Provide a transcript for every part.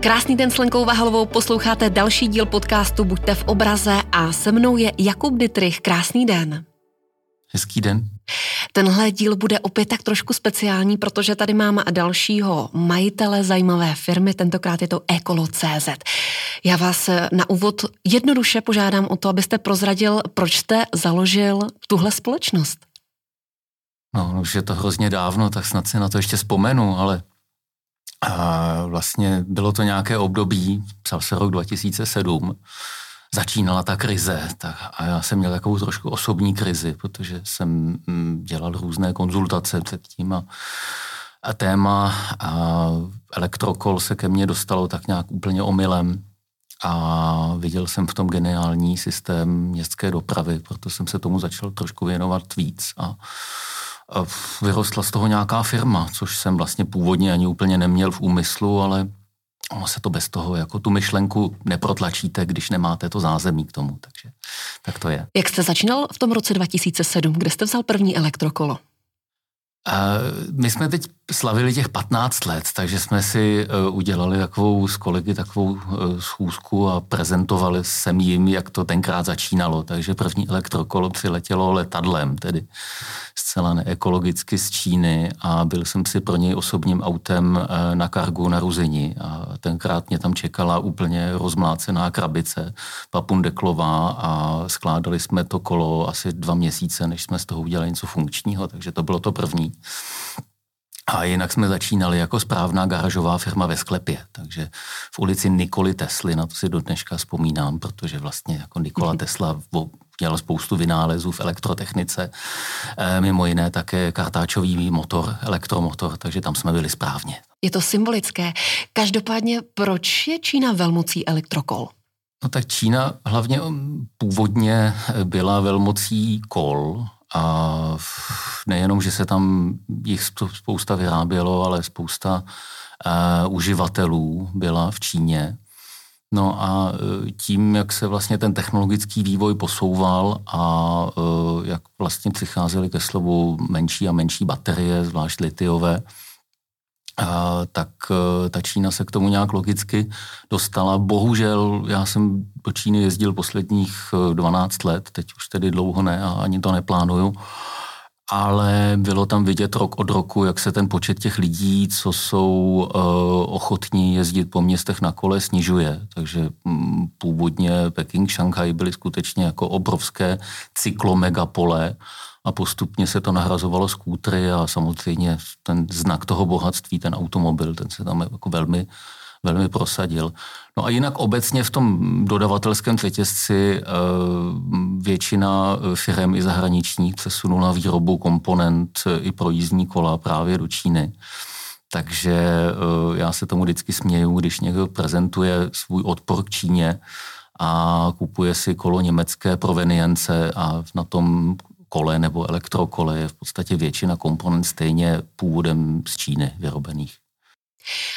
Krásný den s Lenkou Vahalovou, posloucháte další díl podcastu Buďte v obraze a se mnou je Jakub Dytrich. Krásný den. Hezký den. Tenhle díl bude opět tak trošku speciální, protože tady mám dalšího majitele zajímavé firmy, tentokrát je to Ekolo.cz. Já vás na úvod jednoduše požádám o to, abyste prozradil, proč jste založil tuhle společnost. No, už je to hrozně dávno, tak snad si na to ještě vzpomenu, ale a vlastně bylo to nějaké období, psal se rok 2007, začínala ta krize tak, a já jsem měl takovou trošku osobní krizi, protože jsem mm, dělal různé konzultace předtím a, a téma a elektrokol se ke mně dostalo tak nějak úplně omylem. A viděl jsem v tom geniální systém městské dopravy, proto jsem se tomu začal trošku věnovat víc a vyrostla z toho nějaká firma, což jsem vlastně původně ani úplně neměl v úmyslu, ale ono se to bez toho, jako tu myšlenku neprotlačíte, když nemáte to zázemí k tomu, takže tak to je. Jak jste začínal v tom roce 2007, kde jste vzal první elektrokolo? My jsme teď slavili těch 15 let, takže jsme si e, udělali takovou s kolegy takovou e, schůzku a prezentovali jsem jim, jak to tenkrát začínalo. Takže první elektrokolo přiletělo letadlem, tedy zcela neekologicky z Číny a byl jsem si pro něj osobním autem e, na kargu na Ruzini a tenkrát mě tam čekala úplně rozmlácená krabice, papundeklová a skládali jsme to kolo asi dva měsíce, než jsme z toho udělali něco funkčního, takže to bylo to první. A jinak jsme začínali jako správná garažová firma ve sklepě, takže v ulici Nikoli Tesly, na to si do dneška vzpomínám, protože vlastně jako Nikola Tesla dělal spoustu vynálezů v elektrotechnice, e, mimo jiné také kartáčový motor, elektromotor, takže tam jsme byli správně. Je to symbolické. Každopádně, proč je Čína velmocí elektrokol? No tak Čína hlavně původně byla velmocí kol, a nejenom, že se tam jich spousta vyrábělo, ale spousta uh, uživatelů byla v Číně. No a e, tím, jak se vlastně ten technologický vývoj posouval a uh, jak vlastně přicházely ke slovu menší a menší baterie, zvlášť litiové, tak e, ta Čína se k tomu nějak logicky dostala. Bohužel já jsem do Číny jezdil posledních 12 e, let, teď už tedy dlouho ne a ani to neplánuju, ale bylo tam vidět rok od roku, jak se ten počet těch lidí, co jsou uh, ochotní jezdit po městech na kole, snižuje. Takže um, původně Peking, Šanghaj byly skutečně jako obrovské cyklomegapole a postupně se to nahrazovalo skútry a samozřejmě ten znak toho bohatství, ten automobil, ten se tam jako velmi, velmi prosadil. No a jinak obecně v tom dodavatelském řetězci eh, většina firm i zahraničních přesunula výrobu komponent i pro jízdní kola právě do Číny. Takže eh, já se tomu vždycky směju, když někdo prezentuje svůj odpor k Číně a kupuje si kolo německé provenience a na tom kole nebo elektrokole je v podstatě většina komponent stejně původem z Číny vyrobených.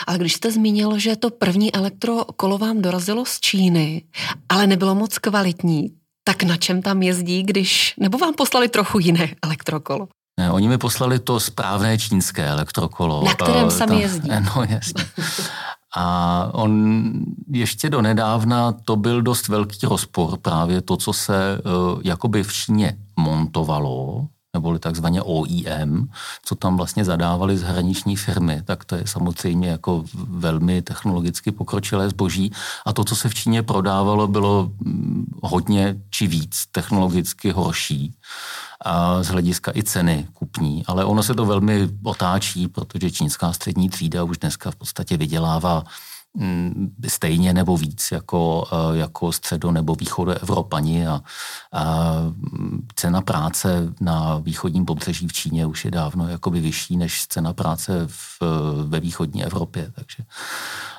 Ale když jste zmínil, že to první elektrokolo vám dorazilo z Číny, ale nebylo moc kvalitní, tak na čem tam jezdí, když... Nebo vám poslali trochu jiné elektrokolo? Ne, oni mi poslali to správné čínské elektrokolo. Na kterém uh, sami jezdí. No, jasně. A on ještě do nedávna to byl dost velký rozpor, právě to, co se uh, jakoby v Číně montovalo, neboli takzvaně OEM, co tam vlastně zadávali zahraniční firmy, tak to je samozřejmě jako velmi technologicky pokročilé zboží. A to, co se v Číně prodávalo, bylo mm, hodně či víc technologicky horší a z hlediska i ceny kupní. Ale ono se to velmi otáčí, protože čínská střední třída už dneska v podstatě vydělává stejně nebo víc jako, eh, jako středo nebo východu Evropani a, a cena práce na východním pobřeží v Číně už je dávno jakoby vyšší než cena práce v, ve východní Evropě, takže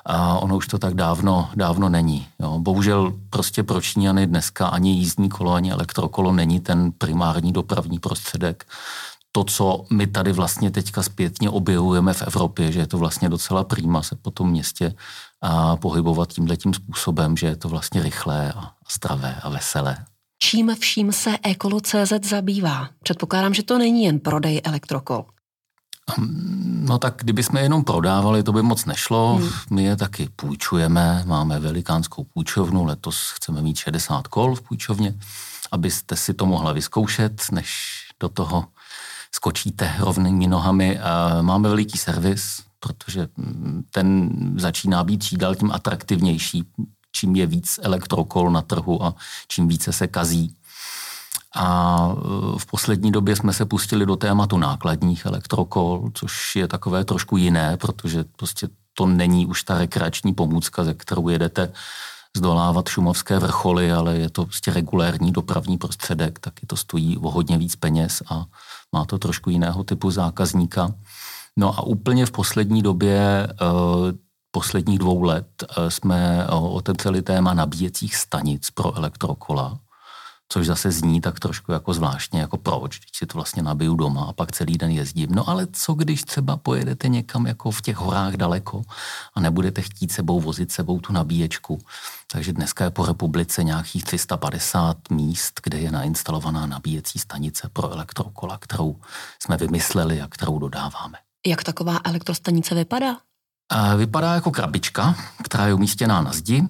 a ono už to tak dávno, dávno není. Jo. Bohužel prostě pro Číňany dneska ani jízdní kolo, ani elektrokolo není ten primární dopravní prostředek, to, co my tady vlastně teďka zpětně objevujeme v Evropě, že je to vlastně docela prýma se po tom městě a pohybovat tímhle tím způsobem, že je to vlastně rychlé a zdravé a veselé. Čím vším se Ekolo.cz zabývá? Předpokládám, že to není jen prodej elektrokol. No tak kdyby jsme jenom prodávali, to by moc nešlo. Hmm. My je taky půjčujeme, máme velikánskou půjčovnu, letos chceme mít 60 kol v půjčovně, abyste si to mohla vyzkoušet, než do toho skočíte rovnými nohami. Máme veliký servis, protože mm, ten začíná být čím tím atraktivnější, čím je víc elektrokol na trhu a čím více se kazí. A e, v poslední době jsme se pustili do tématu nákladních elektrokol, což je takové trošku jiné, protože prostě to není už ta rekreační pomůcka, ze kterou jedete zdolávat šumovské vrcholy, ale je to prostě regulérní dopravní prostředek, taky to stojí o hodně víc peněz a má to trošku jiného typu zákazníka. No a úplně v poslední době, e, posledních dvou let, e, jsme otevřeli téma nabíjecích stanic pro elektrokola což zase zní tak trošku jako zvláštně, jako proč, když si to vlastně nabiju doma a pak celý den jezdím. No ale co když třeba pojedete někam jako v těch horách daleko a nebudete chtít sebou vozit sebou tu nabíječku. Takže dneska je po republice nějakých 350 míst, kde je nainstalovaná nabíjecí stanice pro elektrokola, kterou jsme vymysleli a kterou dodáváme. Jak taková elektrostanice vypadá? Vypadá jako krabička, která je umístěná na zdi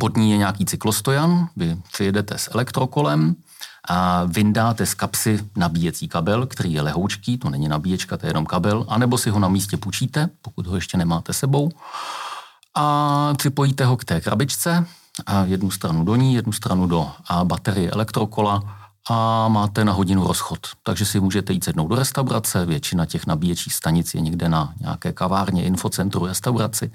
pod ní je nějaký cyklostojan, vy přijedete s elektrokolem a vyndáte z kapsy nabíjecí kabel, který je lehoučký, to není nabíječka, to je jenom kabel, anebo si ho na místě půjčíte, pokud ho ještě nemáte sebou, a připojíte ho k té krabičce, a jednu stranu do ní, jednu stranu do a baterie elektrokola a máte na hodinu rozchod. Takže si můžete jít sednout do restaurace, většina těch nabíječích stanic je někde na nějaké kavárně, infocentru, restauraci,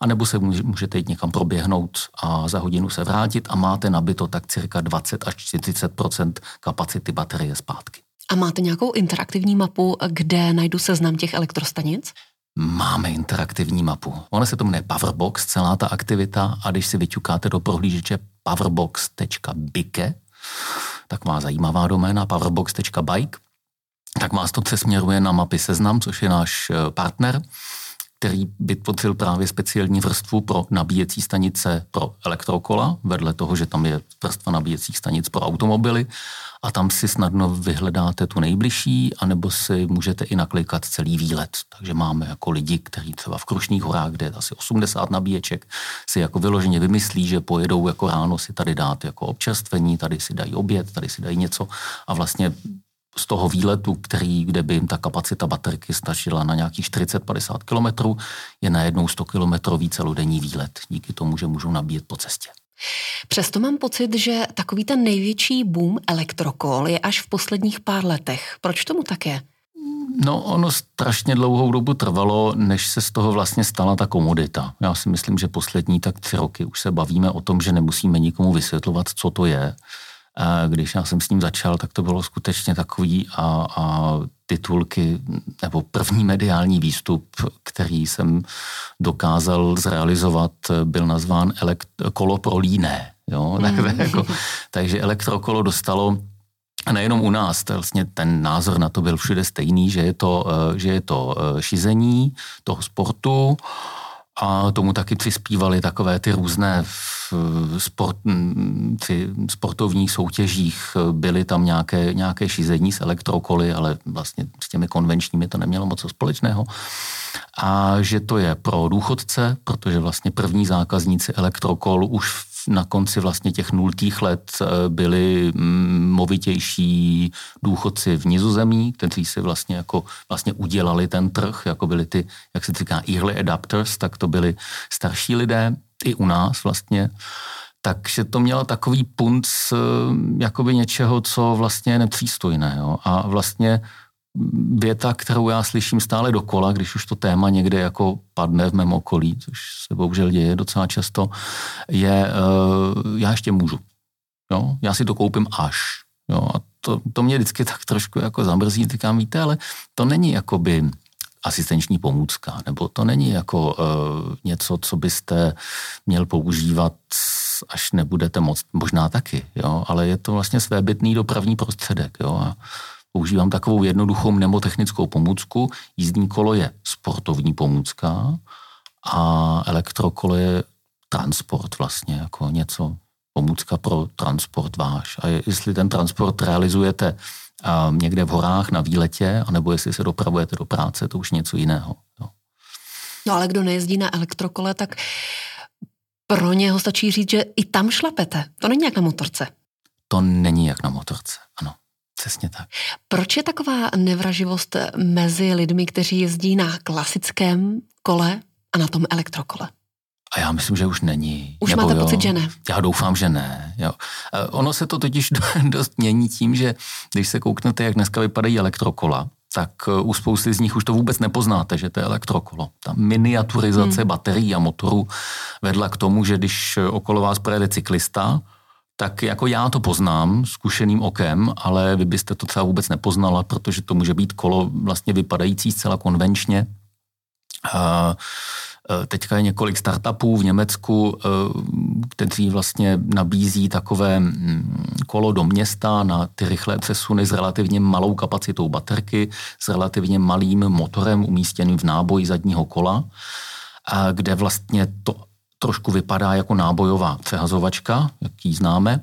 anebo se můžete jít někam proběhnout a za hodinu se vrátit a máte nabito tak cirka 20 až 40% kapacity baterie zpátky. A máte nějakou interaktivní mapu, kde najdu seznam těch elektrostanic? Máme interaktivní mapu. Ona se to jmenuje Powerbox, celá ta aktivita a když si vyťukáte do prohlížeče powerbox.bike, tak má zajímavá doména powerbox.bike, tak vás to přesměruje na mapy Seznam, což je náš eh, partner, který vytvořil právě speciální vrstvu pro nabíjecí stanice pro elektrokola, vedle toho, že tam je vrstva nabíjecích stanic pro automobily a tam si snadno vyhledáte tu nejbližší, anebo si můžete i naklikat celý výlet. Takže máme jako lidi, kteří třeba v Krušných horách, kde je asi 80 nabíječek, si jako vyloženě vymyslí, že pojedou jako ráno si tady dát jako občerstvení, tady si dají oběd, tady si dají něco a vlastně z toho výletu, který, kde by jim ta kapacita baterky stačila na nějakých 40-50 kilometrů, je najednou 100 kilometrový celodenní výlet. Díky tomu, že můžou nabíjet po cestě. Přesto mám pocit, že takový ten největší boom elektrokol je až v posledních pár letech. Proč tomu tak je? No, ono strašně dlouhou dobu trvalo, než se z toho vlastně stala ta komodita. Já si myslím, že poslední tak tři roky už se bavíme o tom, že nemusíme nikomu vysvětlovat, co to je. Když já jsem s ním začal, tak to bylo skutečně takový a, a titulky nebo první mediální výstup, který jsem dokázal zrealizovat, byl nazván elekt- kolo pro líné. Jo? Mm. jako, takže elektrokolo dostalo a nejenom u nás, to vlastně ten názor na to byl všude stejný, že je to, eh, že je to eh, šizení toho sportu a tomu taky přispívali takové ty různé sport, při sportovních soutěžích byly tam nějaké, nějaké šizení s elektrokoly, ale vlastně s těmi konvenčními to nemělo moc společného. A že to je pro důchodce, protože vlastně první zákazníci elektrokol už na konci vlastně těch nultých let eh, byli mm, movitější důchodci v nizozemí, kteří si vlastně jako vlastně udělali ten trh, jako byli ty, jak se říká, early adapters, tak to byli starší lidé, i u nás vlastně. Takže to mělo takový punc eh, jakoby něčeho, co vlastně je nepřístojné. Jo? A vlastně věta, kterou já slyším stále dokola, když už to téma někde jako padne v mém okolí, což se bohužel děje docela často, je uh, já ještě můžu. Jo? Já si to koupím až. Jo? A to, to mě vždycky tak trošku jako zamrzí, říkám, víte, ale to není jakoby asistenční pomůcka, nebo to není jako uh, něco, co byste měl používat až nebudete moc, možná taky, jo, ale je to vlastně svébytný dopravní prostředek, jo, a používám takovou jednoduchou mnemotechnickou pomůcku. Jízdní kolo je sportovní pomůcka a elektrokolo je transport vlastně, jako něco pomůcka pro transport váš. A jestli ten transport realizujete někde v horách na výletě, anebo jestli se dopravujete do práce, to už něco jiného. Jo. No ale kdo nejezdí na elektrokole, tak pro něho stačí říct, že i tam šlapete. To není jak na motorce. To není jak na motorce, ano. Přesně tak. Proč je taková nevraživost mezi lidmi, kteří jezdí na klasickém kole a na tom elektrokole? A já myslím, že už není. Už Nebo máte jo, pocit, že ne? Já doufám, že ne. Jo. Ono se to totiž dost mění tím, že když se kouknete, jak dneska vypadají elektrokola, tak e, u spousty z nich už to vůbec nepoznáte, že to je elektrokolo. Ta miniaturizace hmm. baterií a motorů vedla k tomu, že když okolo vás projede cyklista, tak jako já to poznám zkušeným okem, ale vy byste to třeba vůbec nepoznala, protože to může být kolo vlastně vypadající zcela konvenčně. Teďka je několik startupů v Německu, kteří vlastně nabízí takové mm, kolo do města na ty rychlé přesuny s relativně malou kapacitou baterky, s relativně malým motorem umístěným v náboji zadního kola, kde vlastně to trošku vypadá jako nábojová přehazovačka, jak ji známe,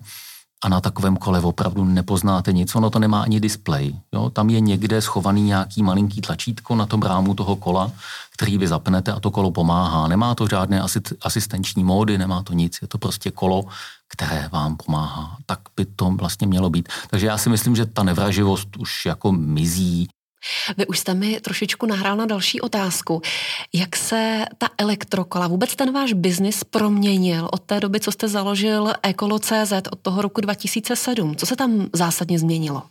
a na takovém kole opravdu nepoznáte nic, ono to nemá ani displej. Jo? Tam je někde schovaný nějaký malinký tlačítko na tom rámu toho kola, který vy zapnete a to kolo pomáhá. Nemá to žádné asistenční módy, nemá to nic, je to prostě kolo, které vám pomáhá. Tak by to vlastně mělo být. Takže já si myslím, že ta nevraživost už jako mizí. Vy už jste mi trošičku nahrál na další otázku. Jak se ta elektrokola, vůbec ten váš biznis proměnil od té doby, co jste založil Ekolo.cz od toho roku 2007? Co se tam zásadně změnilo?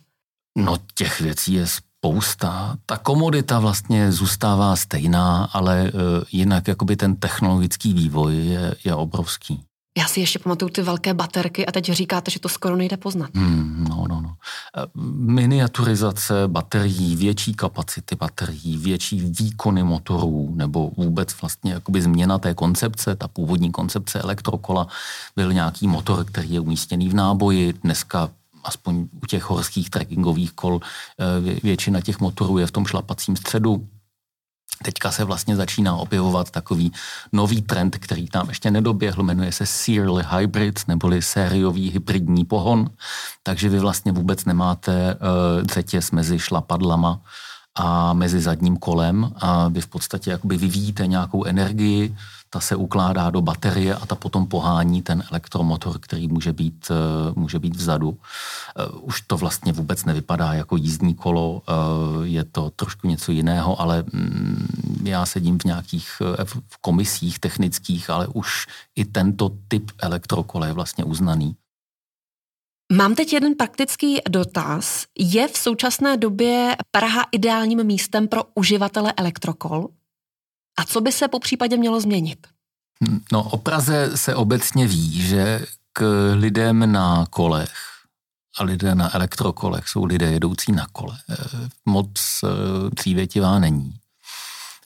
No těch věcí je spousta. Ta komodita vlastně zůstává stejná, ale uh, jinak jakoby ten technologický vývoj je, je obrovský. Já si ještě pamatuju ty velké baterky a teď říkáte, že to skoro nejde poznat. Hmm, no, no, no. E, miniaturizace baterií, větší kapacity baterií, větší výkony motorů, nebo vůbec vlastně jakoby změna té koncepce, ta původní koncepce elektrokola, byl nějaký motor, který je umístěný v náboji, dneska aspoň u těch horských trekkingových kol e, většina těch motorů je v tom šlapacím středu, Teďka se vlastně začíná objevovat takový nový trend, který tam ještě nedoběhl, jmenuje se Serial Hybrid, neboli sériový hybridní pohon, takže vy vlastně vůbec nemáte uh, řetěz mezi šlapadlama a mezi zadním kolem a vy v podstatě jakoby vyvíjíte nějakou energii, ta se ukládá do baterie a ta potom pohání ten elektromotor, který může být, eh, může být vzadu. Eh, už to vlastně vůbec nevypadá jako jízdní kolo, eh, je to trošku něco jiného, ale mm, já sedím v nějakých v komisích technických, ale už i tento typ elektrokole je vlastně uznaný. Mám teď jeden praktický dotaz. Je v současné době Praha ideálním místem pro uživatele elektrokol? A co by se po případě mělo změnit? No, o Praze se obecně ví, že k lidem na kolech a lidé na elektrokolech jsou lidé jedoucí na kole. Eh, moc eh, přívětivá není.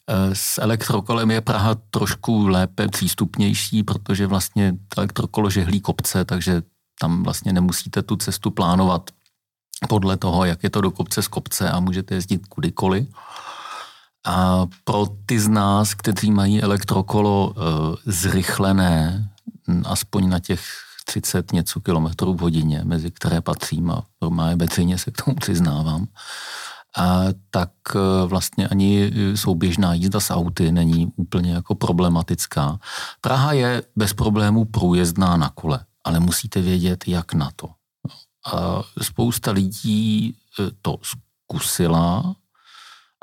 Eh, s elektrokolem je Praha trošku lépe přístupnější, protože vlastně elektrokolo žehlí kopce, takže tam vlastně nemusíte tu cestu plánovat podle toho, jak je to do kopce z kopce a můžete jezdit kudykoliv. A pro ty z nás, kteří mají elektrokolo e, zrychlené, aspoň na těch 30 něco kilometrů v hodině, mezi které patřím a normálně becině se k tomu přiznávám, a tak e, vlastně ani souběžná jízda s auty není úplně jako problematická. Praha je bez problémů průjezdná na kole, ale musíte vědět, jak na to. A spousta lidí to zkusila,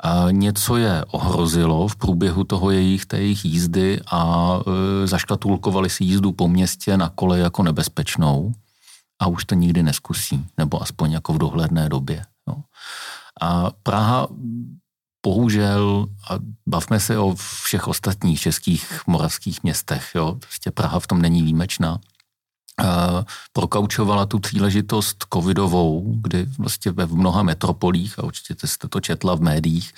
a něco je ohrozilo v průběhu toho jejich, té jejich jízdy a e, zaškatulkovali si jízdu po městě na kole jako nebezpečnou a už to nikdy neskusí, nebo aspoň jako v dohledné době. Jo. A Praha bohužel, a bavme se o všech ostatních českých moravských městech, jo, prostě Praha v tom není výjimečná, prokaučovala tu příležitost covidovou, kdy vlastně ve mnoha metropolích, a určitě jste to četla v médiích,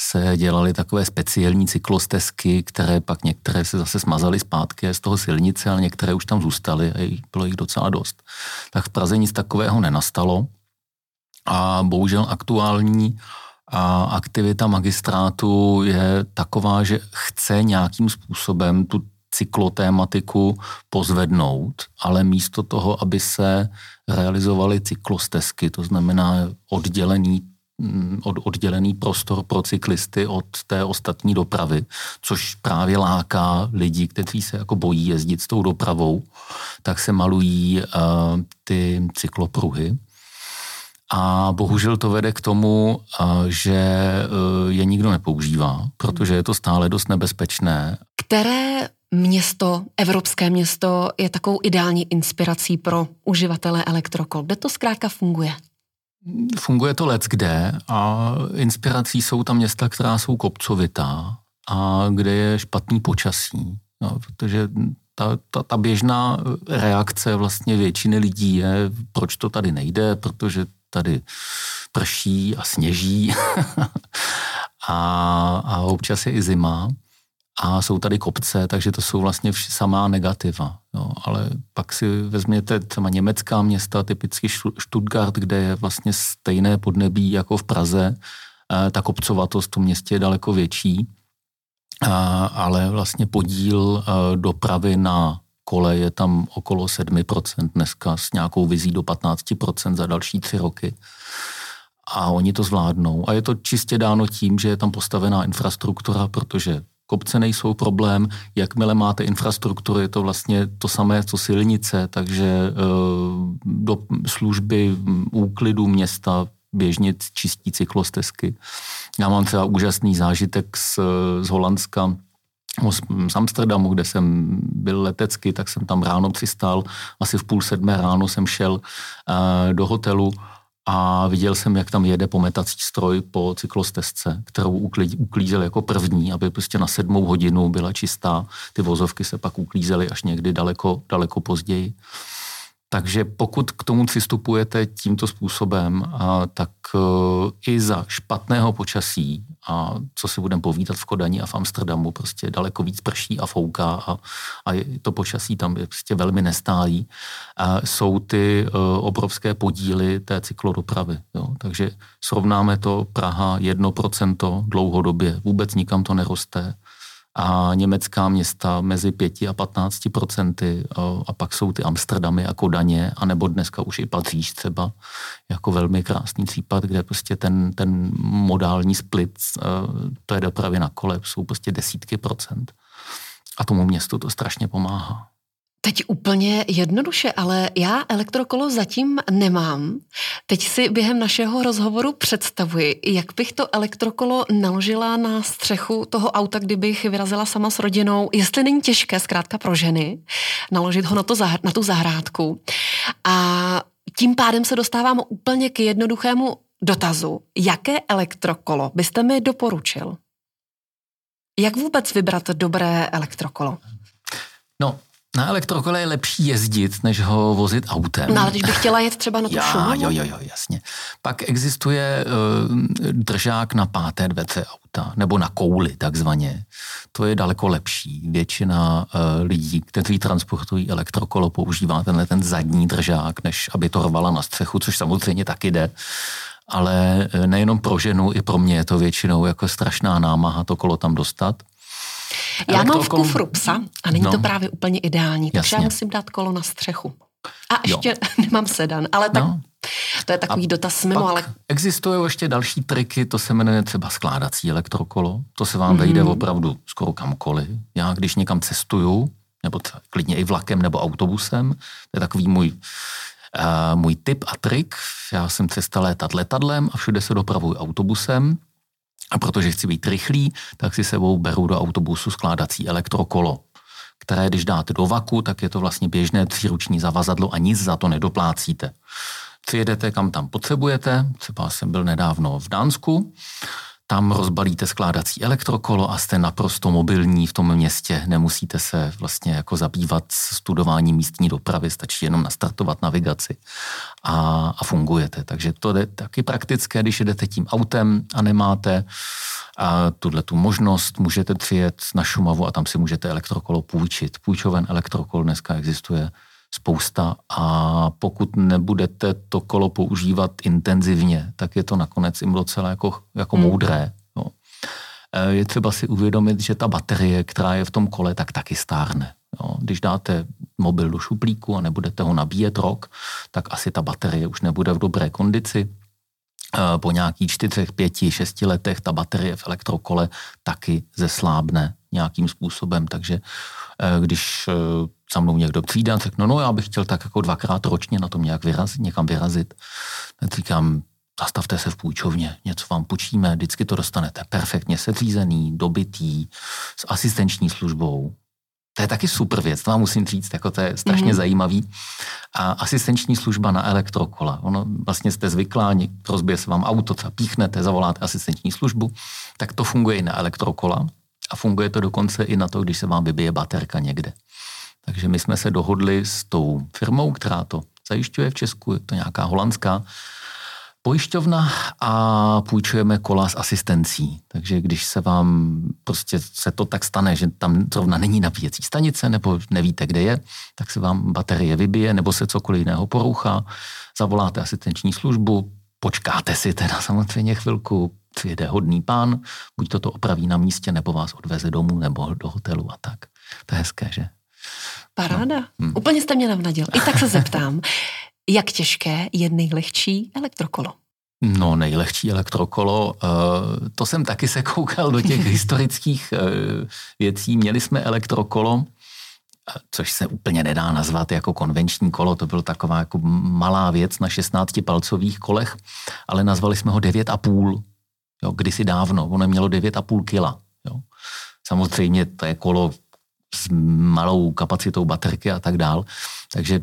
se dělaly takové speciální cyklostezky, které pak některé se zase smazaly zpátky z toho silnice, ale některé už tam zůstaly a bylo jich docela dost. Tak v Praze nic takového nenastalo a bohužel aktuální a aktivita magistrátu je taková, že chce nějakým způsobem tu cyklotématiku pozvednout, ale místo toho, aby se realizovaly cyklostezky, to znamená oddělení mm, od, oddělený prostor pro cyklisty od té ostatní dopravy, což právě láká lidi, kteří se jako bojí jezdit s tou dopravou, tak se malují uh, ty cyklopruhy. A bohužel to vede k tomu, že e, je nikdo nepoužívá, protože je to stále dost nebezpečné. Které město, evropské město, je takovou ideální inspirací pro uživatele elektrokol? Kde to zkrátka funguje? Funguje to let kde a inspirací jsou tam města, která jsou kopcovitá a kde je špatný počasí. No, protože ta, ta, ta běžná reakce vlastně většiny lidí je, proč to tady nejde, protože tady prší a sněží a, a občas je i zima a jsou tady kopce, takže to jsou vlastně vš- samá negativa. Jo. Ale pak si vezměte třeba německá města, typicky Stuttgart, kde je vlastně stejné podnebí jako v Praze, e, ta kopcovatost v tom městě je daleko větší, a, ale vlastně podíl e, dopravy na kole je tam okolo 7% dneska s nějakou vizí do 15% za další tři roky. A oni to zvládnou. A je to čistě dáno tím, že je tam postavená infrastruktura, protože kopce nejsou problém, jakmile máte infrastrukturu, je to vlastně to samé, co silnice, takže eh, do služby úklidu města běžně čistí cyklostezky. Já mám třeba úžasný zážitek z, z Holandska, z Amsterdamu, kde jsem byl letecky, tak jsem tam ráno přistál, asi v půl sedmé ráno jsem šel uh, do hotelu a viděl jsem, jak tam jede pometací stroj po cyklostezce, kterou uklízel jako první, aby prostě na sedmou hodinu byla čistá. Ty vozovky se pak uklízely až někdy daleko, daleko později. Takže pokud k tomu přistupujete tímto způsobem, tak uh, i za špatného počasí, a co si budeme povídat v Kodani a v Amsterdamu, prostě daleko víc prší a fouká a, a to počasí tam je prostě velmi nestálý, a jsou ty uh, obrovské podíly té cyklodopravy. Jo. Takže srovnáme to Praha 1% dlouhodobě, vůbec nikam to neroste a německá města mezi 5 a 15 procenty a pak jsou ty Amsterdamy a Kodaně, anebo dneska už i Paříž třeba, jako velmi krásný případ, kde prostě ten, ten modální split to je dopravy na kole jsou prostě desítky procent. A tomu městu to strašně pomáhá. Teď úplně jednoduše, ale já elektrokolo zatím nemám. Teď si během našeho rozhovoru představuji, jak bych to elektrokolo naložila na střechu toho auta, kdybych vyrazila sama s rodinou. Jestli není těžké, zkrátka pro ženy, naložit ho na, to, na tu zahrádku. A tím pádem se dostávám úplně k jednoduchému dotazu. Jaké elektrokolo byste mi doporučil? Jak vůbec vybrat dobré elektrokolo? No, na elektrokole je lepší jezdit, než ho vozit autem. No ale když bych chtěla jet třeba na tu Já, šumu? Jo, jo, jo, jasně. Pak existuje uh, držák na páté dvece auta, nebo na kouli takzvaně. To je daleko lepší. Většina uh, lidí, kteří transportují elektrokolo, používá tenhle ten zadní držák, než aby to rvala na střechu, což samozřejmě taky jde ale eh, nejenom pro ženu, i pro mě je to většinou jako strašná námaha to kolo tam dostat. Já mám v kufru psa a není no, to právě úplně ideální, takže já musím dát kolo na střechu. A ještě jo. nemám sedan, ale tak no. to je takový a dotaz mimo, ale... Existují ještě další triky, to se jmenuje třeba skládací elektrokolo, to se vám mm-hmm. vejde opravdu skoro kamkoliv. Já když někam cestuju, nebo klidně i vlakem nebo autobusem, to je takový můj, uh, můj tip a trik. Já jsem cesta létat letadlem a všude se dopravuji autobusem, a protože chci být rychlý, tak si sebou beru do autobusu skládací elektrokolo, které když dáte do vaku, tak je to vlastně běžné tříruční zavazadlo a nic za to nedoplácíte. Přijedete kam tam potřebujete, třeba jsem byl nedávno v Dánsku, tam rozbalíte skládací elektrokolo a jste naprosto mobilní v tom městě. Nemusíte se vlastně jako zabývat studováním místní dopravy, stačí jenom nastartovat navigaci a, a fungujete. Takže to je taky praktické, když jedete tím autem a nemáte a tuhle tu možnost, můžete přijet na Šumavu a tam si můžete elektrokolo půjčit. Půjčoven elektrokol dneska existuje spousta a pokud nebudete to kolo používat intenzivně, tak je to nakonec jim docela jako, jako hmm. moudré. Jo. eh, je třeba si uvědomit, že ta baterie, která je v tom kole, tak taky stárne. Jo, když dáte mobil do šuplíku a nebudete ho nabíjet rok, tak asi ta baterie už nebude v dobré kondici. Eh, po nějakých čtyřech, pěti, šesti letech ta baterie v elektrokole taky zeslábne nějakým způsobem, takže eh, když za mnou někdo přijde a řekne, no já bych chtěl tak jako dvakrát ročně na tom nějak vyrazit, někam vyrazit, tak říkám, zastavte se v půjčovně, něco vám půjčíme, vždycky to dostanete perfektně seřízený, dobitý, s asistenční službou, to je taky super věc, to vám musím říct, jako to je strašně mm-hmm. zajímavý. A asistenční služba na elektrokola. Ono vlastně jste zvyklá, rozbije se vám auto, třeba píchnete, zavoláte asistenční službu, tak to funguje i na elektrokola a funguje to dokonce i na to, když se vám vybije baterka někde. Takže my jsme se dohodli s tou firmou, která to zajišťuje v Česku, je to nějaká holandská, pojišťovna a půjčujeme kola s asistencí. Takže když se vám prostě se to tak stane, že tam zrovna není nabíjecí stanice nebo nevíte, kde je, tak se vám baterie vybije nebo se cokoliv jiného porouchá, zavoláte asistenční službu, počkáte si teda samozřejmě chvilku, přijede hodný pán, buď to to opraví na místě, nebo vás odveze domů nebo do hotelu a tak. To je hezké, že? Paráda. No. Hmm. Úplně jste mě navnadil. I tak se zeptám. Jak těžké je nejlehčí elektrokolo? No, nejlehčí elektrokolo, eh, to jsem taky se koukal do těch historických eh, věcí. Měli jsme elektrokolo, eh, což se úplně nedá nazvat jako konvenční kolo, to byl taková jako malá věc na 16 palcových kolech, ale nazvali jsme ho 9,5, jo, kdysi dávno, ono mělo 9,5 kila. Jo. Samozřejmě to je kolo s malou kapacitou baterky a tak dál, takže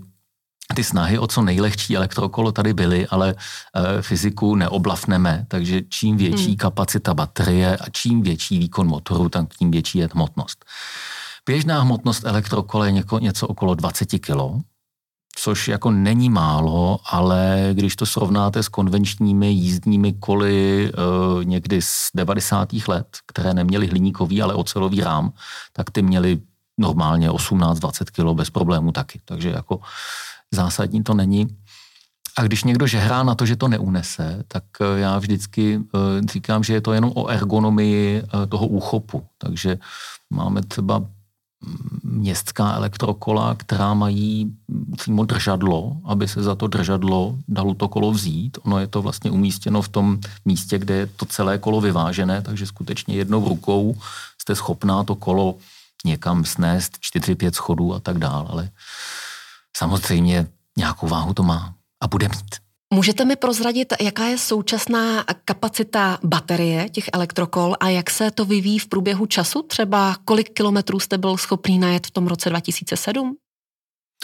ty snahy o co nejlehčí elektrokolo tady byly, ale e, fyziku neoblafneme, takže čím větší hmm. kapacita baterie a čím větší výkon motoru, tak tím větší je hmotnost. Běžná hmotnost elektrokola je něko, něco okolo 20 kg, což jako není málo, ale když to srovnáte s konvenčními jízdními koly e, někdy z 90. let, které neměly hliníkový, ale ocelový rám, tak ty měly normálně 18-20 kg bez problému taky. Takže jako zásadní to není. A když někdo žehrá na to, že to neunese, tak eh, já vždycky eh, říkám, že je to jenom o ergonomii eh, toho úchopu. Takže máme třeba mm, městská elektrokola, která mají přímo držadlo, aby se za to držadlo dalo to kolo vzít. Ono je to vlastně umístěno v tom místě, kde je to celé kolo vyvážené, takže skutečně jednou rukou jste schopná to kolo někam snést 4-5 schodů a tak dál, ale samozřejmě nějakou váhu to má a bude mít. Můžete mi prozradit, jaká je současná kapacita baterie těch elektrokol a jak se to vyvíjí v průběhu času? Třeba kolik kilometrů jste byl schopný najet v tom roce 2007?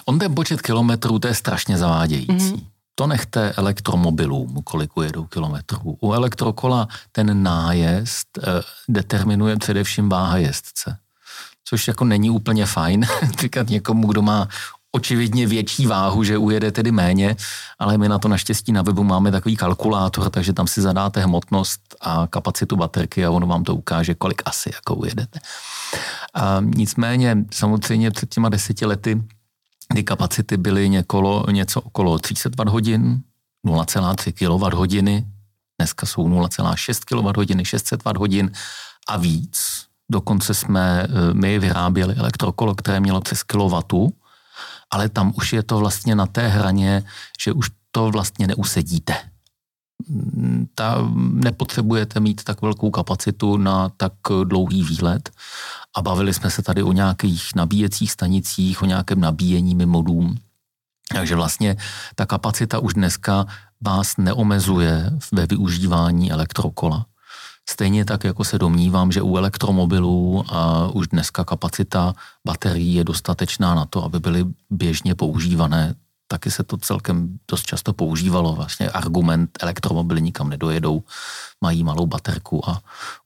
On ten počet kilometrů, to je strašně zavádějící. Mm-hmm. To nechte elektromobilům, kolik ujedou kilometrů. U elektrokola ten nájezd eh, determinuje především váha jezdce což jako není úplně fajn říkat někomu, kdo má očividně větší váhu, že ujede tedy méně, ale my na to naštěstí na webu máme takový kalkulátor, takže tam si zadáte hmotnost a kapacitu baterky a ono vám to ukáže, kolik asi jako ujedete. A nicméně samozřejmě před těma deseti lety ty kapacity byly několo, něco okolo 300 Wh, 0,3 kWh, dneska jsou 0,6 kWh, 600 Wh a víc. Dokonce jsme eh, my vyráběli elektrokolo, které mělo přes kilowatu, ale tam už je to vlastně na té hraně, že už to vlastně neusedíte. Ta, nepotřebujete mít tak velkou kapacitu na tak dlouhý výlet a bavili jsme se tady o nějakých nabíjecích stanicích, o nějakém nabíjení mimo dům. Takže vlastně ta kapacita už dneska vás neomezuje ve využívání elektrokola. Stejně tak, jako se domnívám, že u elektromobilů a už dneska kapacita baterií je dostatečná na to, aby byly běžně používané. Taky se to celkem dost často používalo. Vlastně argument elektromobily nikam nedojedou, mají malou baterku a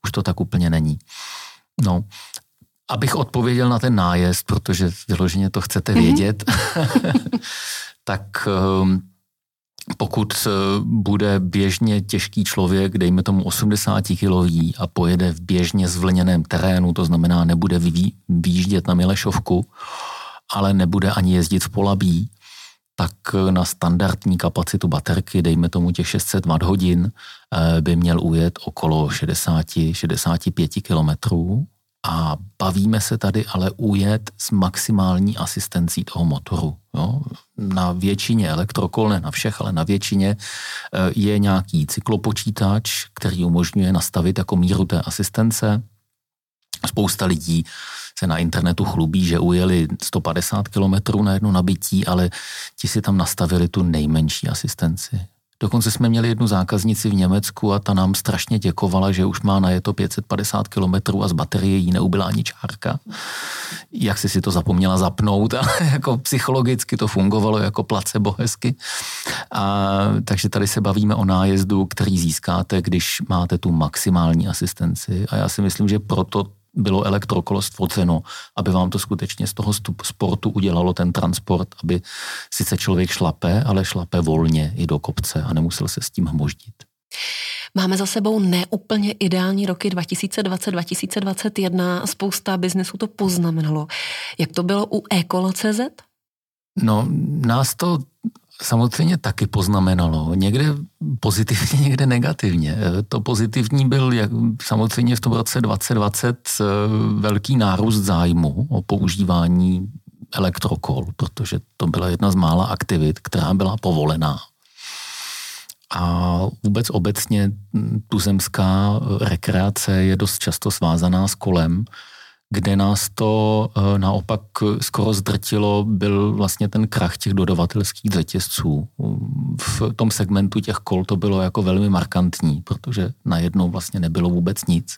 už to tak úplně není. No, abych odpověděl na ten nájezd, protože vyloženě to chcete mhm. vědět, tak um, pokud eh, bude běžně těžký člověk, dejme tomu 80 kilový a pojede v běžně zvlněném terénu, to znamená nebude výjíždět na Milešovku, ale nebude ani jezdit v Polabí, tak na standardní kapacitu baterky, dejme tomu těch 600 Wh, by měl ujet okolo 60-65 kilometrů a bavíme se tady ale ujet s maximální asistencí toho motoru. Jo? Na většině elektrokol, ne na všech, ale na většině eh, je nějaký cyklopočítač, který umožňuje nastavit jako míru té asistence. Spousta lidí se na internetu chlubí, že ujeli 150 km na jedno nabití, ale ti si tam nastavili tu nejmenší asistenci. Dokonce jsme měli jednu zákaznici v Německu a ta nám strašně děkovala, že už má na je to 550 kilometrů a z baterie jí neubyla ani čárka. Jak si si to zapomněla zapnout, ale jako psychologicky to fungovalo jako placebo hezky. A, takže tady se bavíme o nájezdu, který získáte, když máte tu maximální asistenci. A já si myslím, že proto bylo elektrokolo stvořeno, aby vám to skutečně z toho sportu udělalo ten transport, aby sice člověk šlape, ale šlape volně i do kopce a nemusel se s tím hmoždit. Máme za sebou neúplně ideální roky 2020-2021. Spousta biznesu to poznamenalo. Jak to bylo u Ecolo.cz? No, nás to samozřejmě taky poznamenalo. Někde pozitivně, někde negativně. To pozitivní byl jak, samozřejmě v tom roce 2020 eh, velký nárůst zájmu o používání elektrokol, protože to byla jedna z mála aktivit, která byla povolená. A vůbec obecně tuzemská rekreace je dost často svázaná s kolem, kde nás to eh, naopak skoro zdrtilo, byl vlastně ten krach těch dodavatelských řetězců. V tom segmentu těch kol to bylo jako velmi markantní, protože najednou vlastně nebylo vůbec nic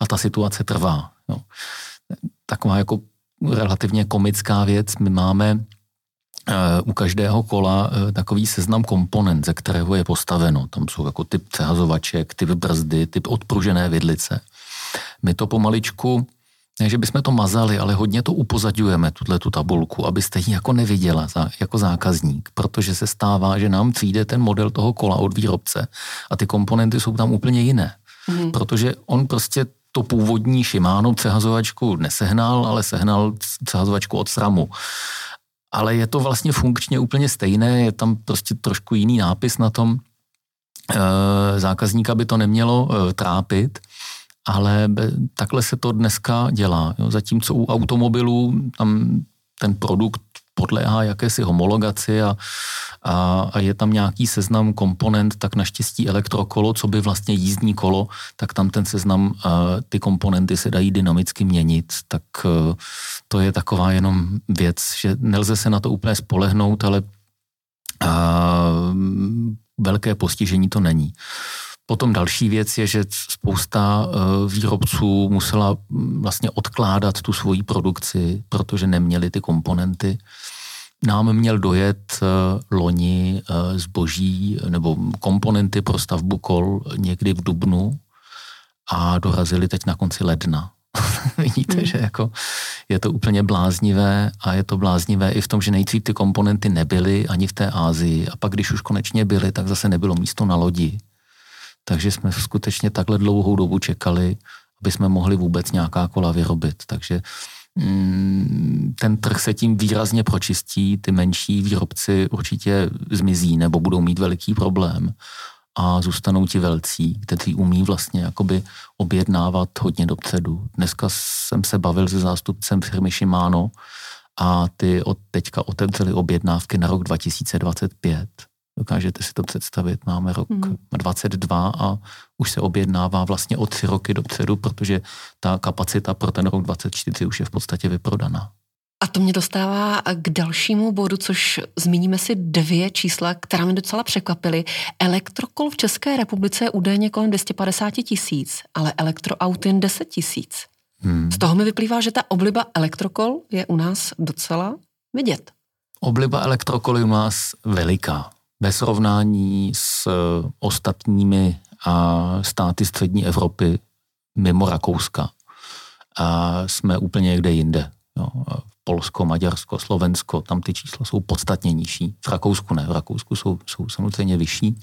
a ta situace trvá. Jo. Taková jako relativně komická věc, my máme eh, u každého kola eh, takový seznam komponent, ze kterého je postaveno. Tam jsou jako typ přehazovaček, typ brzdy, typ odpružené vidlice. My to pomaličku ne, že bychom to mazali, ale hodně to upozadňujeme, tuhle tu tabulku, abyste ji jako neviděla za, jako zákazník, protože se stává, že nám přijde ten model toho kola od výrobce a ty komponenty jsou tam úplně jiné. Mm. Protože on prostě to původní Shimano přehazovačku nesehnal, ale sehnal přehazovačku od SRAMu. Ale je to vlastně funkčně úplně stejné, je tam prostě trošku jiný nápis na tom. E, zákazníka by to nemělo e, trápit, ale takhle se to dneska dělá. Jo. Zatímco u automobilů tam ten produkt podléhá jakési homologaci a, a, a je tam nějaký seznam komponent, tak naštěstí elektrokolo, co by vlastně jízdní kolo, tak tam ten seznam, ty komponenty se dají dynamicky měnit, tak e, to je taková jenom věc, že nelze se na to úplně spolehnout, ale a, velké postižení to není. Potom další věc je, že spousta eh, výrobců musela mm, vlastně odkládat tu svoji produkci, protože neměli ty komponenty. Nám měl dojet eh, loni eh, zboží nebo komponenty pro stavbu kol někdy v Dubnu a dorazili teď na konci ledna. Vidíte, hmm. že jako je to úplně bláznivé a je to bláznivé i v tom, že nejdřív ty komponenty nebyly ani v té Ázii a pak, když už konečně byly, tak zase nebylo místo na lodi. Takže jsme skutečně takhle dlouhou dobu čekali, aby jsme mohli vůbec nějaká kola vyrobit. Takže mm, ten trh se tím výrazně pročistí, ty menší výrobci určitě zmizí nebo budou mít veliký problém a zůstanou ti velcí, kteří umí vlastně jakoby objednávat hodně dopředu. Dneska jsem se bavil se zástupcem firmy Shimano a ty od teďka otevřeli objednávky na rok 2025 Dokážete si to představit, máme rok hmm. 22 a už se objednává vlastně o tři roky dopředu, protože ta kapacita pro ten rok 24 už je v podstatě vyprodaná. A to mě dostává k dalšímu bodu, což zmíníme si dvě čísla, která mě docela překvapily. Elektrokol v České republice je údajně kolem 250 tisíc, ale elektroaut jen 10 tisíc. Hmm. Z toho mi vyplývá, že ta obliba elektrokol je u nás docela vidět. Obliba elektrokol je u nás veliká ve srovnání s eh, ostatními státy střední Evropy mimo Rakouska a jsme úplně někde jinde. Jo. Polsko, Maďarsko, Slovensko, tam ty čísla jsou podstatně nižší. V Rakousku ne, v Rakousku jsou, jsou samozřejmě vyšší.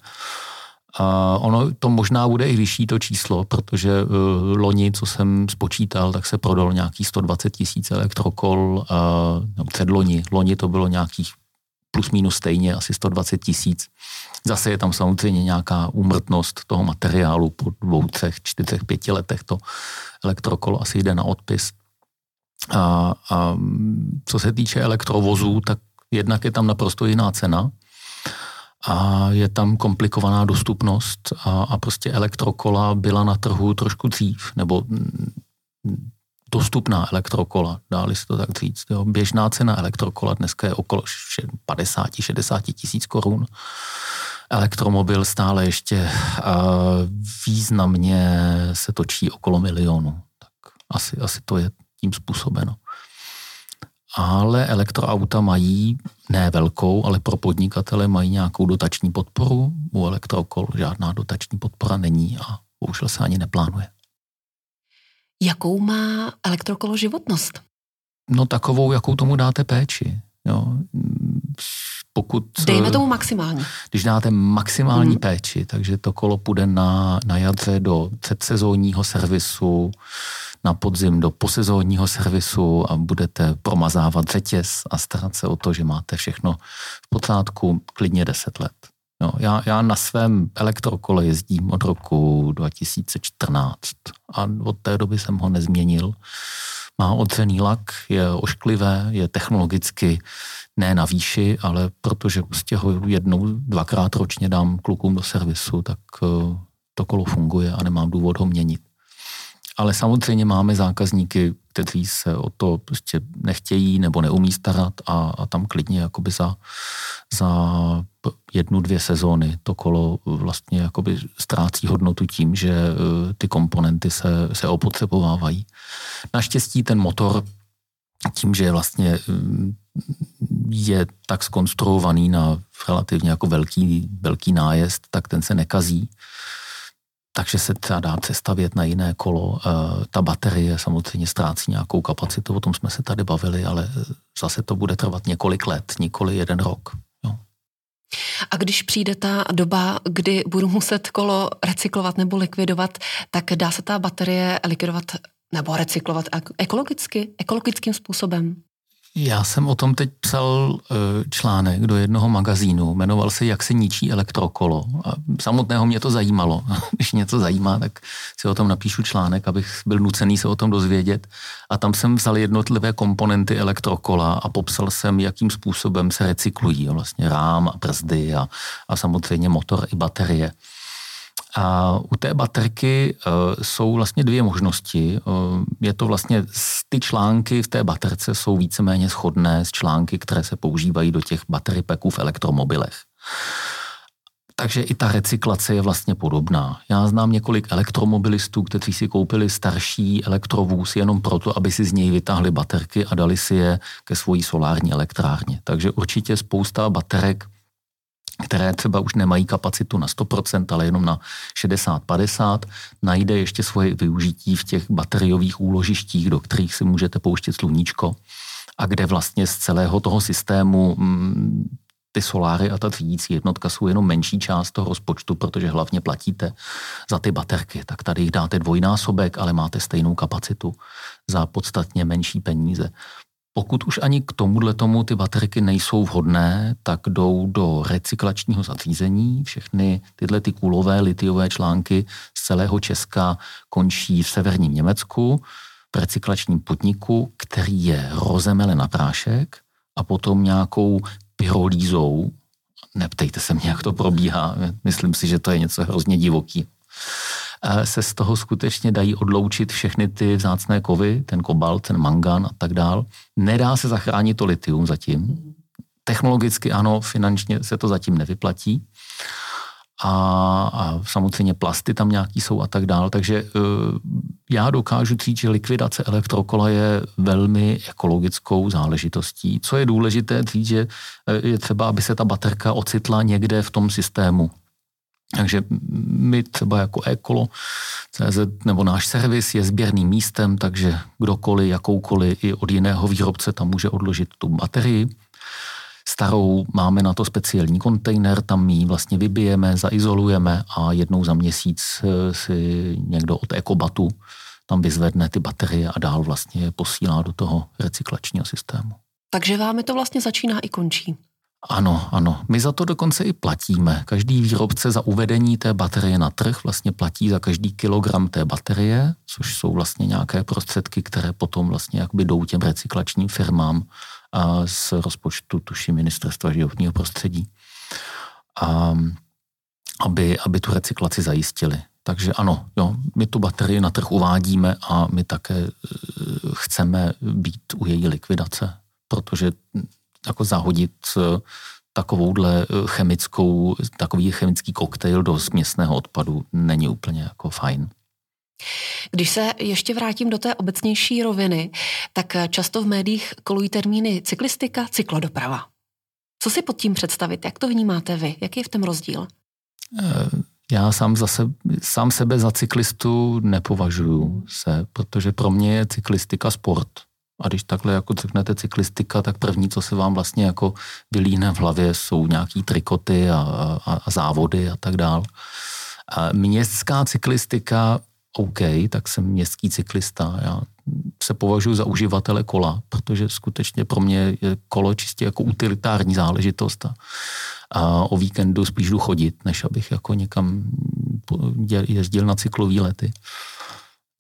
A ono to možná bude i vyšší to číslo, protože uh, loni, co jsem spočítal, tak se prodal nějakých 120 tisíc elektrokol, uh, no, předloni, loni to bylo nějakých plus minus stejně, asi 120 tisíc. Zase je tam samozřejmě nějaká úmrtnost toho materiálu po dvou, třech, čtyřech, pěti letech to elektrokolo asi jde na odpis. A, a co se týče elektrovozů, tak jednak je tam naprosto jiná cena a je tam komplikovaná dostupnost a, a prostě elektrokola byla na trhu trošku dřív, nebo dostupná elektrokola, dáli se to tak říct. Jo. Běžná cena elektrokola dneska je okolo 50-60 tisíc korun. Elektromobil stále ještě významně se točí okolo milionu. Tak asi, asi to je tím způsobeno. Ale elektroauta mají ne velkou, ale pro podnikatele mají nějakou dotační podporu. U elektrokol žádná dotační podpora není a bohužel se ani neplánuje. Jakou má elektrokolo životnost? No takovou, jakou tomu dáte péči. Jo. Pokud, Dejme tomu maximální. Když dáte maximální hmm. péči, takže to kolo půjde na, na jadře do předsezónního servisu, na podzim do posezónního servisu a budete promazávat řetěz a starat se o to, že máte všechno v pořádku klidně 10 let. Jo, já, já na svém elektrokole jezdím od roku 2014 a od té doby jsem ho nezměnil. Má otřený lak, je ošklivé, je technologicky ne na výši, ale protože prostě ho jednou, dvakrát ročně dám klukům do servisu, tak eh, to kolo funguje a nemám důvod ho měnit. Ale samozřejmě máme zákazníky, kteří se o to prostě nechtějí nebo neumí starat a, a tam klidně jakoby za, za jednu, dvě sezóny to kolo vlastně jakoby ztrácí hodnotu tím, že eh, ty komponenty se, se opotřebovávají. Naštěstí ten motor tím, že vlastně mm, je tak skonstruovaný na relativně jako velký, velký nájezd, tak ten se nekazí takže se třeba dá přestavět na jiné kolo. Eh, ta baterie samozřejmě ztrácí nějakou kapacitu, o tom jsme se tady bavili, ale zase to bude trvat několik let, nikoli jeden rok. Jo. A když přijde ta doba, kdy budu muset kolo recyklovat nebo likvidovat, tak dá se ta baterie likvidovat nebo recyklovat ekologicky, ekologickým způsobem? Já jsem o tom teď psal e, článek do jednoho magazínu, jmenoval se Jak se ničí elektrokolo. A samotného mě to zajímalo. Když mě to zajímá, tak si o tom napíšu článek, abych byl nucený se o tom dozvědět. A tam jsem vzal jednotlivé komponenty elektrokola a popsal jsem, jakým způsobem se recyklují. Vlastně rám a brzdy a, a samozřejmě motor i baterie. A u té baterky uh, jsou vlastně dvě možnosti. Uh, je to vlastně, ty články v té baterce jsou víceméně shodné s články, které se používají do těch battery packů v elektromobilech. Takže i ta recyklace je vlastně podobná. Já znám několik elektromobilistů, kteří si koupili starší elektrovůz jenom proto, aby si z něj vytáhli baterky a dali si je ke svojí solární elektrárně. Takže určitě spousta baterek které třeba už nemají kapacitu na 100%, ale jenom na 60-50, najde ještě svoje využití v těch bateriových úložištích, do kterých si můžete pouštět sluníčko a kde vlastně z celého toho systému mm, ty soláry a ta třídící jednotka jsou jenom menší část toho rozpočtu, protože hlavně platíte za ty baterky. Tak tady jich dáte dvojnásobek, ale máte stejnou kapacitu za podstatně menší peníze. Pokud už ani k tomuhle tomu ty baterky nejsou vhodné, tak jdou do recyklačního zařízení. Všechny tyhle ty kulové litiové články z celého Česka končí v severním Německu v recyklačním podniku, který je rozemele na prášek a potom nějakou pyrolízou, neptejte se mě, jak to probíhá, myslím si, že to je něco hrozně divoký, se z toho skutečně dají odloučit všechny ty vzácné kovy, ten kobalt, ten mangan a tak dál. Nedá se zachránit to litium zatím. Technologicky ano, finančně se to zatím nevyplatí. A, a samozřejmě plasty tam nějaký jsou a tak dál. Takže uh, já dokážu říct, že likvidace elektrokola je velmi ekologickou záležitostí. Co je důležité říct, že e, je třeba, aby se ta baterka ocitla někde v tom systému takže my třeba jako Ekolo CZ nebo náš servis je sběrným místem, takže kdokoliv, jakoukoliv i od jiného výrobce tam může odložit tu baterii. Starou máme na to speciální kontejner, tam ji vlastně vybijeme, zaizolujeme a jednou za měsíc eh, si někdo od Ekobatu tam vyzvedne ty baterie a dál vlastně je posílá do toho recyklačního systému. Takže vám to vlastně začíná i končí. Ano, ano. My za to dokonce i platíme. Každý výrobce za uvedení té baterie na trh vlastně platí za každý kilogram té baterie, což jsou vlastně nějaké prostředky, které potom vlastně jakby jdou těm recyklačním firmám a z rozpočtu, tuší ministerstva životního prostředí. A aby, aby tu recyklaci zajistili. Takže ano, jo, my tu baterii na trh uvádíme a my také e, chceme být u její likvidace, protože jako zahodit e, takovouhle e, chemickou, takový chemický koktejl do směsného odpadu není úplně jako fajn. Když se ještě vrátím do té obecnější roviny, tak často v médiích kolují termíny cyklistika, cyklodoprava. Co si pod tím představit? Jak to vnímáte vy? Jaký je v tom rozdíl? Já sám, zase, sám sebe za cyklistu nepovažuju se, protože pro mě je cyklistika sport. A když takhle jako řeknete cyklistika, tak první, co se vám vlastně jako vylíhne v hlavě, jsou nějaký trikoty a, a, a závody a tak dál. A městská cyklistika, OK, tak jsem městský cyklista. Já se považuji za uživatele kola, protože skutečně pro mě je kolo čistě jako utilitární záležitost a, a o víkendu spíš jdu chodit, než abych jako někam jezdil na cyklový lety.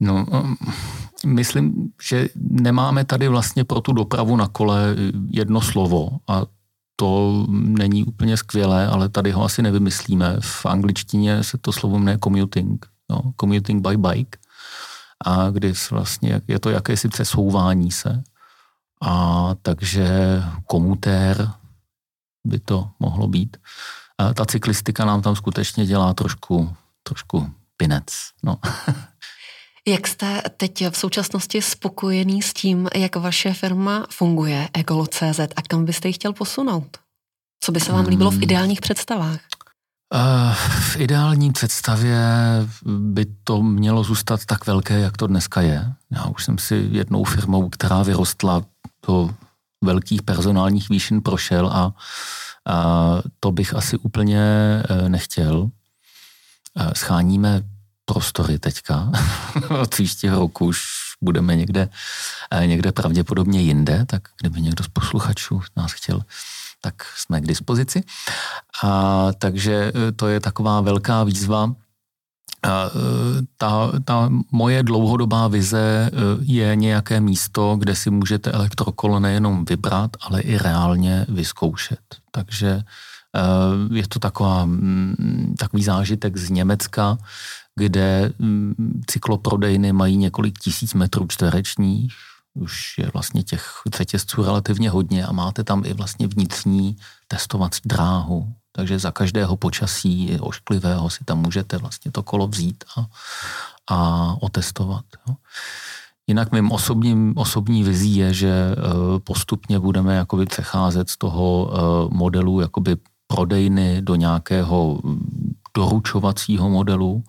No, um, myslím, že nemáme tady vlastně pro tu dopravu na kole jedno slovo a to není úplně skvělé, ale tady ho asi nevymyslíme. V angličtině se to slovo jmenuje commuting, no, commuting by bike a kdy vlastně je to jakési přesouvání se. A takže komutér by to mohlo být. A ta cyklistika nám tam skutečně dělá trošku, trošku pinec. No. Jak jste teď v současnosti spokojený s tím, jak vaše firma funguje, Ecolo.cz, a kam byste ji chtěl posunout? Co by se vám líbilo v hmm. ideálních představách? Uh, v ideální představě by to mělo zůstat tak velké, jak to dneska je. Já už jsem si jednou firmou, která vyrostla do velkých personálních výšin prošel a, a to bych asi úplně e, nechtěl. E, scháníme prostory teďka. Od příštího roku už budeme někde, e, někde pravděpodobně jinde, tak kdyby někdo z posluchačů nás chtěl tak jsme k dispozici. A, takže e, to je taková velká výzva. A, e, ta, ta moje dlouhodobá vize je nějaké místo, kde si můžete elektrokolo nejenom vybrat, ale i reálně vyzkoušet. Takže je to taková, mm, takový zážitek z Německa, kde mm, cykloprodejny mají několik tisíc metrů čtverečních, už je vlastně těch řetězců relativně hodně a máte tam i vlastně vnitřní testovací dráhu. Takže za každého počasí ošklivého si tam můžete vlastně to kolo vzít a, a otestovat. Jo. Jinak mým osobním, osobní vizí je, že eh, postupně budeme jakoby přecházet z toho eh, modelu jakoby prodejny do nějakého doručovacího modelu,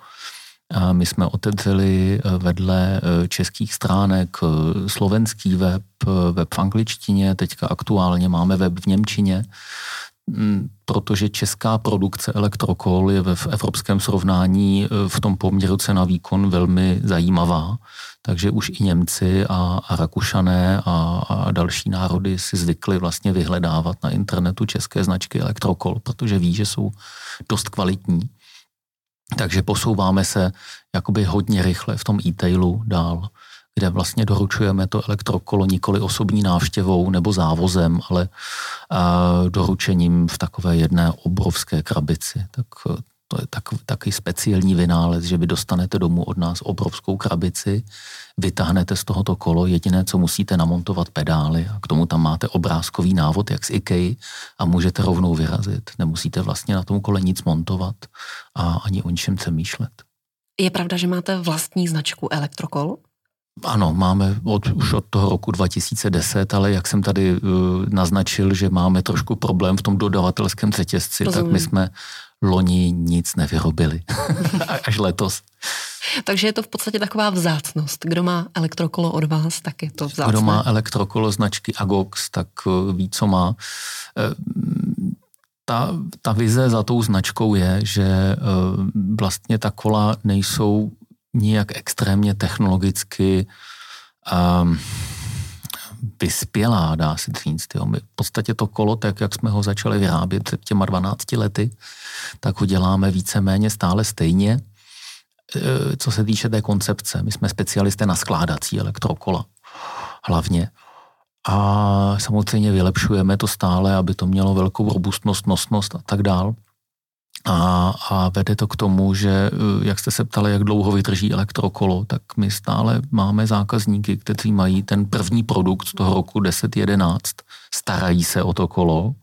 my jsme otevřeli eh, vedle eh, českých stránek eh, slovenský web, web v angličtině, teďka aktuálně máme web v Němčině, mm, protože česká produkce elektrokol je v evropském srovnání v tom poměru cena výkon velmi zajímavá. Takže už i Němci a, a Rakušané a, a další národy si zvykli vlastně vyhledávat na internetu české značky elektrokol, protože ví, že jsou dost kvalitní. Takže posouváme se jakoby hodně rychle v tom e-tailu dál, kde vlastně doručujeme to elektrokolo nikoli osobní návštěvou nebo závozem, ale doručením v takové jedné obrovské krabici. Tak to je tak, taky speciální vynález, že vy dostanete domů od nás obrovskou krabici, vytáhnete z tohoto kolo, jediné, co musíte namontovat pedály a k tomu tam máte obrázkový návod, jak z IKEA a můžete rovnou vyrazit. Nemusíte vlastně na tom kole nic montovat a ani o ničem přemýšlet. Je pravda, že máte vlastní značku elektrokol? Ano, máme od, už od toho roku 2010, ale jak jsem tady uh, naznačil, že máme trošku problém v tom dodavatelském řetězci, Rozumím. tak my jsme loni nic nevyrobili. Až letos. Takže je to v podstatě taková vzácnost. Kdo má elektrokolo od vás, tak je to vzácné. Kdo má elektrokolo značky Agox, tak eh, ví, co má. Eh, ta, ta vize za tou značkou je, že vlastně ta kola nejsou nijak extrémně technologicky um, vyspělá, dá se říct. Jo. My v podstatě to kolo, tak jak jsme ho začali vyrábět před těma 12 lety, tak ho děláme víceméně stále stejně, e, co se týče té koncepce. My jsme specialisté na skládací elektrokola hlavně. A samozřejmě vylepšujeme to stále, aby to mělo velkou robustnost, nosnost a tak dál. A, a vede to k tomu, že eh, jak jste se ptali, jak dlouho vydrží elektrokolo, tak my stále máme zákazníky, kteří mají ten první produkt z toho roku 10-11, starají se o to kolo,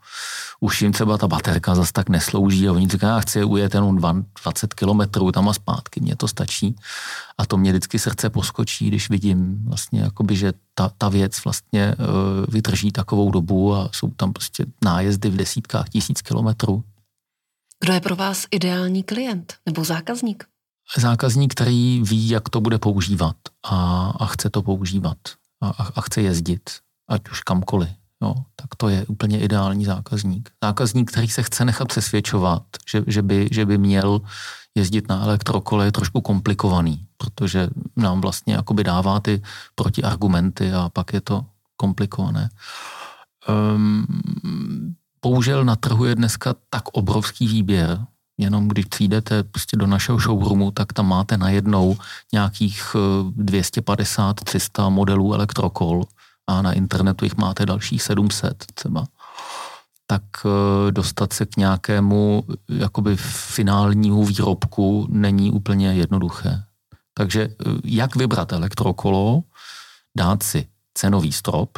už jim třeba ta baterka zase tak neslouží a oni říkají, já chci ujet jenom 20 kilometrů tam a zpátky, mně to stačí. A to mě vždycky srdce poskočí, když vidím vlastně, jakoby, že ta, ta věc vlastně uh, vydrží takovou dobu a jsou tam prostě nájezdy v desítkách tisíc kilometrů. Kdo je pro vás ideální klient nebo zákazník? Zákazník, který ví, jak to bude používat a, a chce to používat a, a chce jezdit, ať už kamkoliv. Jo, tak to je úplně ideální zákazník. Zákazník, který se chce nechat přesvědčovat, že, že, by, že by měl jezdit na elektrokole, je trošku komplikovaný, protože nám vlastně jakoby dává ty protiargumenty a pak je to komplikované. Um, bohužel na trhu je dneska tak obrovský výběr, jenom když přijdete prostě do našeho showroomu, tak tam máte najednou nějakých 250-300 eh, modelů elektrokol a na internetu jich máte dalších 700 třeba. Tak eh, dostat se k nějakému jakoby finálnímu výrobku není úplně jednoduché. Takže eh, jak vybrat elektrokolo, dát si cenový strop,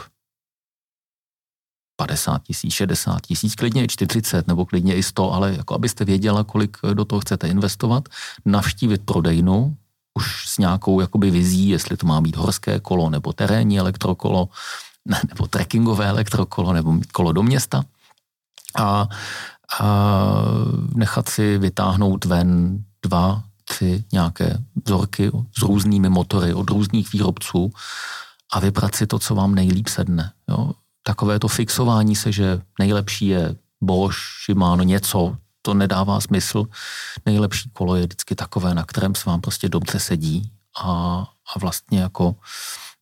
50 tisíc, 60 tisíc, klidně i 40 nebo klidně i 100, ale jako abyste věděla, kolik do toho chcete investovat, navštívit prodejnu, už s nějakou jakoby vizí, jestli to má být horské kolo nebo terénní elektrokolo, ne, nebo trekkingové elektrokolo nebo kolo do města a, a nechat si vytáhnout ven dva, tři nějaké vzorky s různými motory od různých výrobců a vybrat si to, co vám nejlíp sedne. Jo takové to fixování se, že nejlepší je Bosch, Shimano, něco, to nedává smysl. Nejlepší kolo je vždycky takové, na kterém se vám prostě dobře sedí a, a vlastně jako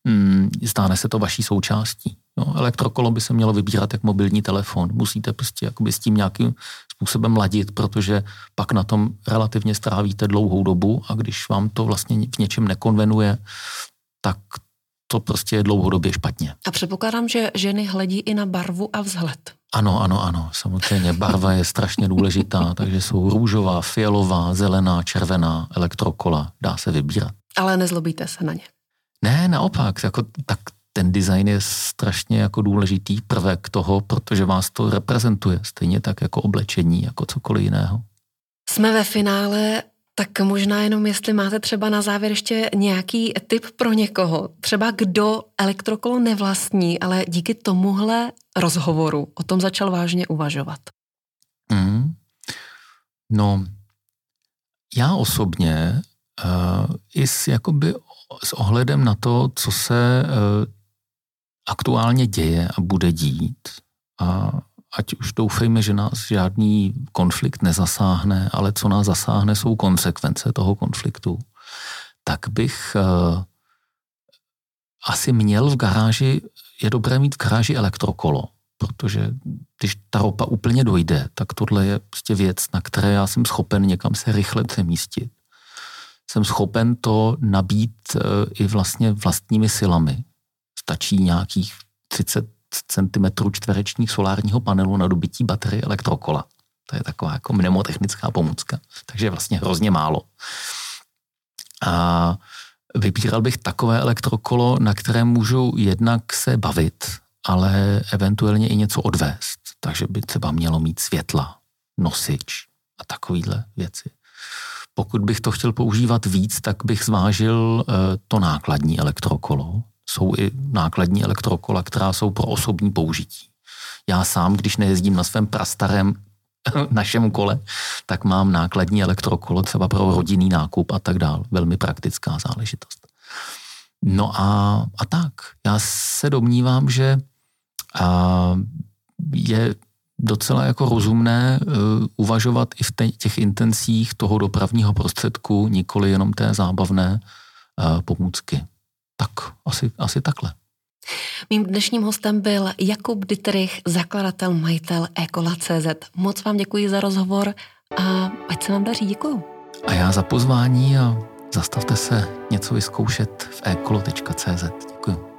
mm, stáne se to vaší součástí. No, elektrokolo by se mělo vybírat jak mobilní telefon. Musíte prostě jakoby s tím nějakým způsobem ladit, protože pak na tom relativně strávíte dlouhou dobu a když vám to vlastně v něčem nekonvenuje, tak to prostě je dlouhodobě špatně. A předpokládám, že ženy hledí i na barvu a vzhled. Ano, ano, ano, samozřejmě. Barva je strašně důležitá, takže jsou růžová, fialová, zelená, červená, elektrokola, dá se vybírat. Ale nezlobíte se na ně. Ne, naopak, jako, tak ten design je strašně jako důležitý prvek toho, protože vás to reprezentuje, stejně tak jako oblečení, jako cokoliv jiného. Jsme ve finále tak možná jenom, jestli máte třeba na závěr ještě nějaký tip pro někoho, třeba kdo elektrokolo nevlastní, ale díky tomuhle rozhovoru o tom začal vážně uvažovat. Mm. No, já osobně uh, i s, jakoby, s ohledem na to, co se uh, aktuálně děje a bude dít, a ať už doufejme, že nás žádný konflikt nezasáhne, ale co nás zasáhne, jsou konsekvence toho konfliktu, tak bych uh, asi měl v garáži, je dobré mít v garáži elektrokolo, protože když ta ropa úplně dojde, tak tohle je prostě věc, na které já jsem schopen někam se rychle přemístit. Jsem schopen to nabít uh, i vlastně vlastními silami. Stačí nějakých 30 cm čtverečních solárního panelu na dobití baterie elektrokola. To je taková jako mnemotechnická pomůcka. Takže vlastně hrozně málo. A vybíral bych takové elektrokolo, na kterém můžu jednak se bavit, ale eventuálně i něco odvést. Takže by třeba mělo mít světla, nosič a takovýhle věci. Pokud bych to chtěl používat víc, tak bych zvážil eh, to nákladní elektrokolo, jsou i nákladní elektrokola, která jsou pro osobní použití. Já sám, když nejezdím na svém prastarém našem kole, tak mám nákladní elektrokolo třeba pro rodinný nákup a tak dál. Velmi praktická záležitost. No a, a tak. Já se domnívám, že a, je docela jako rozumné uh, uvažovat i v těch intencích toho dopravního prostředku, nikoli jenom té zábavné uh, pomůcky tak asi, asi takhle. Mým dnešním hostem byl Jakub Dietrich, zakladatel, majitel Ekola.cz. Moc vám děkuji za rozhovor a ať se vám daří. Děkuju. A já za pozvání a zastavte se něco vyzkoušet v ekolo.cz. Děkuji.